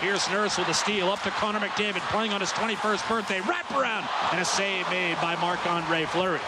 Here's Nurse with a steal up to Connor McDavid playing on his 21st birthday. Wrap around and a save made by Marc-Andre Fleury.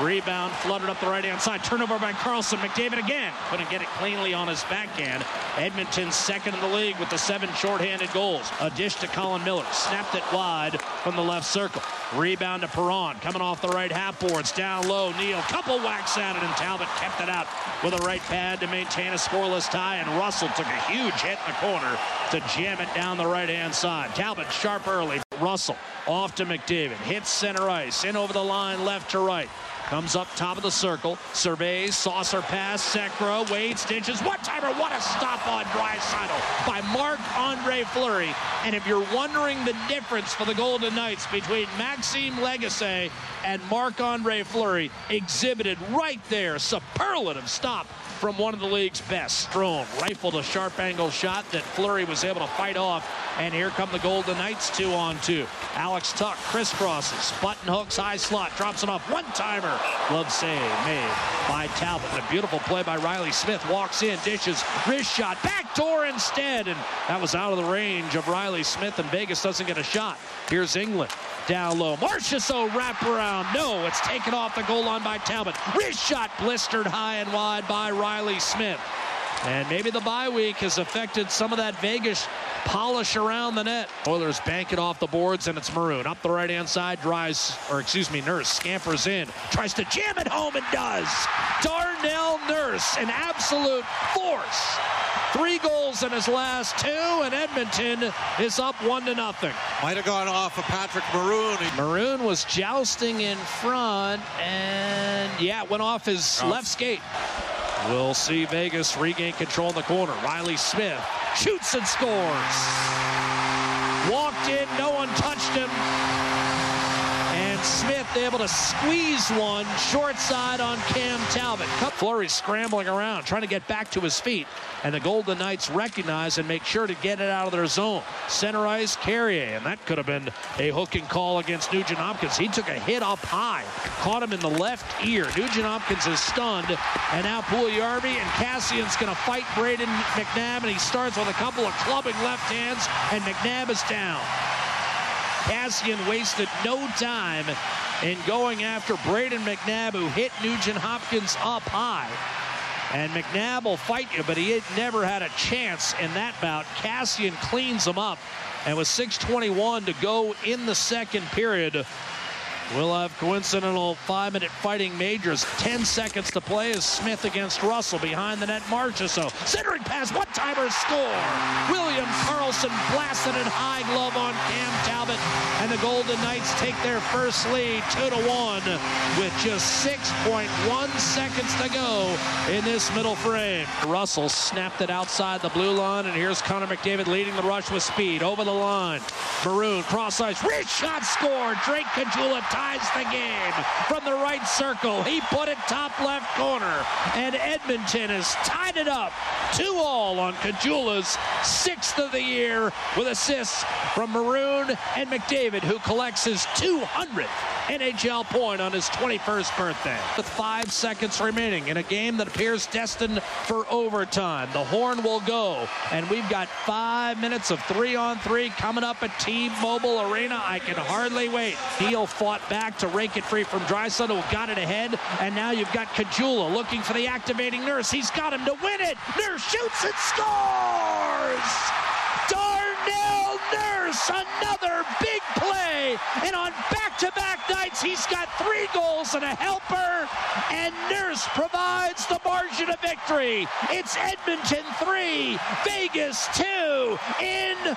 Rebound flooded up the right-hand side. Turnover by Karlsson. McDavid again. Couldn't get it cleanly on his backhand. Edmonton second in the league with the seven shorthanded goals. A dish to Colin Miller. Snapped it wide from the left circle. Rebound to Perron. Coming off the right half boards. Down low. Neal. Couple whacks at it and Talbot kept it out with a right pad to maintain a scoreless tie. And Russell took a huge hit in the corner to jam it down the right-hand side. Talbot sharp early. Russell off to McDavid. Hits center ice. In over the line left to right. Comes up top of the circle, surveys, saucer pass, Sekra, Wade, stitches, one timer, what a stop on Draisaitl by Marc-Andre Fleury. And if you're wondering the difference for the Golden Knights between Maxime Lagacé and Marc-Andre Fleury, exhibited right there, superlative stop from one of the league's best. Strome rifled a sharp angle shot that Fleury was able to fight off. And here come the Golden Knights, two on two. Alex Tuch crisscrosses, button hooks, high slot, drops it off, one timer. Glove save made by Talbot. A beautiful play by Riley Smith. Walks in, dishes, wrist shot, backdoor instead. And that was out of the range of Riley Smith, and Vegas doesn't get a shot. Here's Engelland. Down low. Marchessault wrap around. No, it's taken off the goal line by Talbot. Wrist shot blistered high and wide by Riley Smith. And maybe the bye week has affected some of that Vegas polish around the net. Oilers bank it off the boards, and it's Maroon. Up the right-hand side, drives, or excuse me, Nurse scampers in, tries to jam it home and does. Darnell Nurse, an absolute force. Three goals in his last two, and Edmonton is up one to nothing. Might have gone off of Patrick Maroon. Maroon was jousting in front, and yeah, it went off his left skate. We'll see Vegas regain control in the corner. Riley Smith shoots and scores. Walked in, no one touched him. Able to squeeze one short side on Cam Talbot. Fleury scrambling around, trying to get back to his feet. And the Golden Knights recognize and make sure to get it out of their zone. Center ice, Carrier, and that could have been a hooking call against Nugent Hopkins. He took a hit up high, caught him in the left ear. Nugent Hopkins is stunned, and now Puljujarvi and Kassian's going to fight Brayden McNabb, and he starts with a couple of clubbing left hands, and McNabb is down. Kassian wasted no time in going after Brayden McNabb, who hit Nugent Hopkins up high. And McNabb will fight you, but he had never had a chance in that bout. Kassian cleans him up. And with 6.21 to go in the second period, we'll have coincidental five-minute fighting majors. 10 seconds to play as Smith against Russell. Behind the net, Marchessault. Centering pass, one-timer score. William Karlsson blasted it high glove on Cam Talbot. And the Golden Knights take their first lead, 2 to 1, with just 6.1 seconds to go in this middle frame. Russell snapped it outside the blue line, and here's Connor McDavid leading the rush with speed. Over the line. Maroon, cross ice, wrist shot score. Drake Caggiula ties the game from the right circle. He put it top left corner, and Edmonton has tied it up. Two all on Caggiula's sixth of the year with assists from Maroon and McDavid, who collects his 200th NHL point on his 21st birthday. With five seconds remaining in a game that appears destined for overtime, the horn will go, and we've got five minutes of three on three coming up at T-Mobile Arena. I can hardly wait. Neal fought back to rake it free from Draisaitl, who got it ahead, and now you've got Kajula looking for the activating nurse. He's got him to win it. Nurse shoots and scores! Darnell Nurse, another big play, and on back-to-back nights, he's got three goals and a helper, and Nurse provides the margin of victory. It's Edmonton three, Vegas two in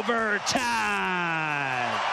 overtime.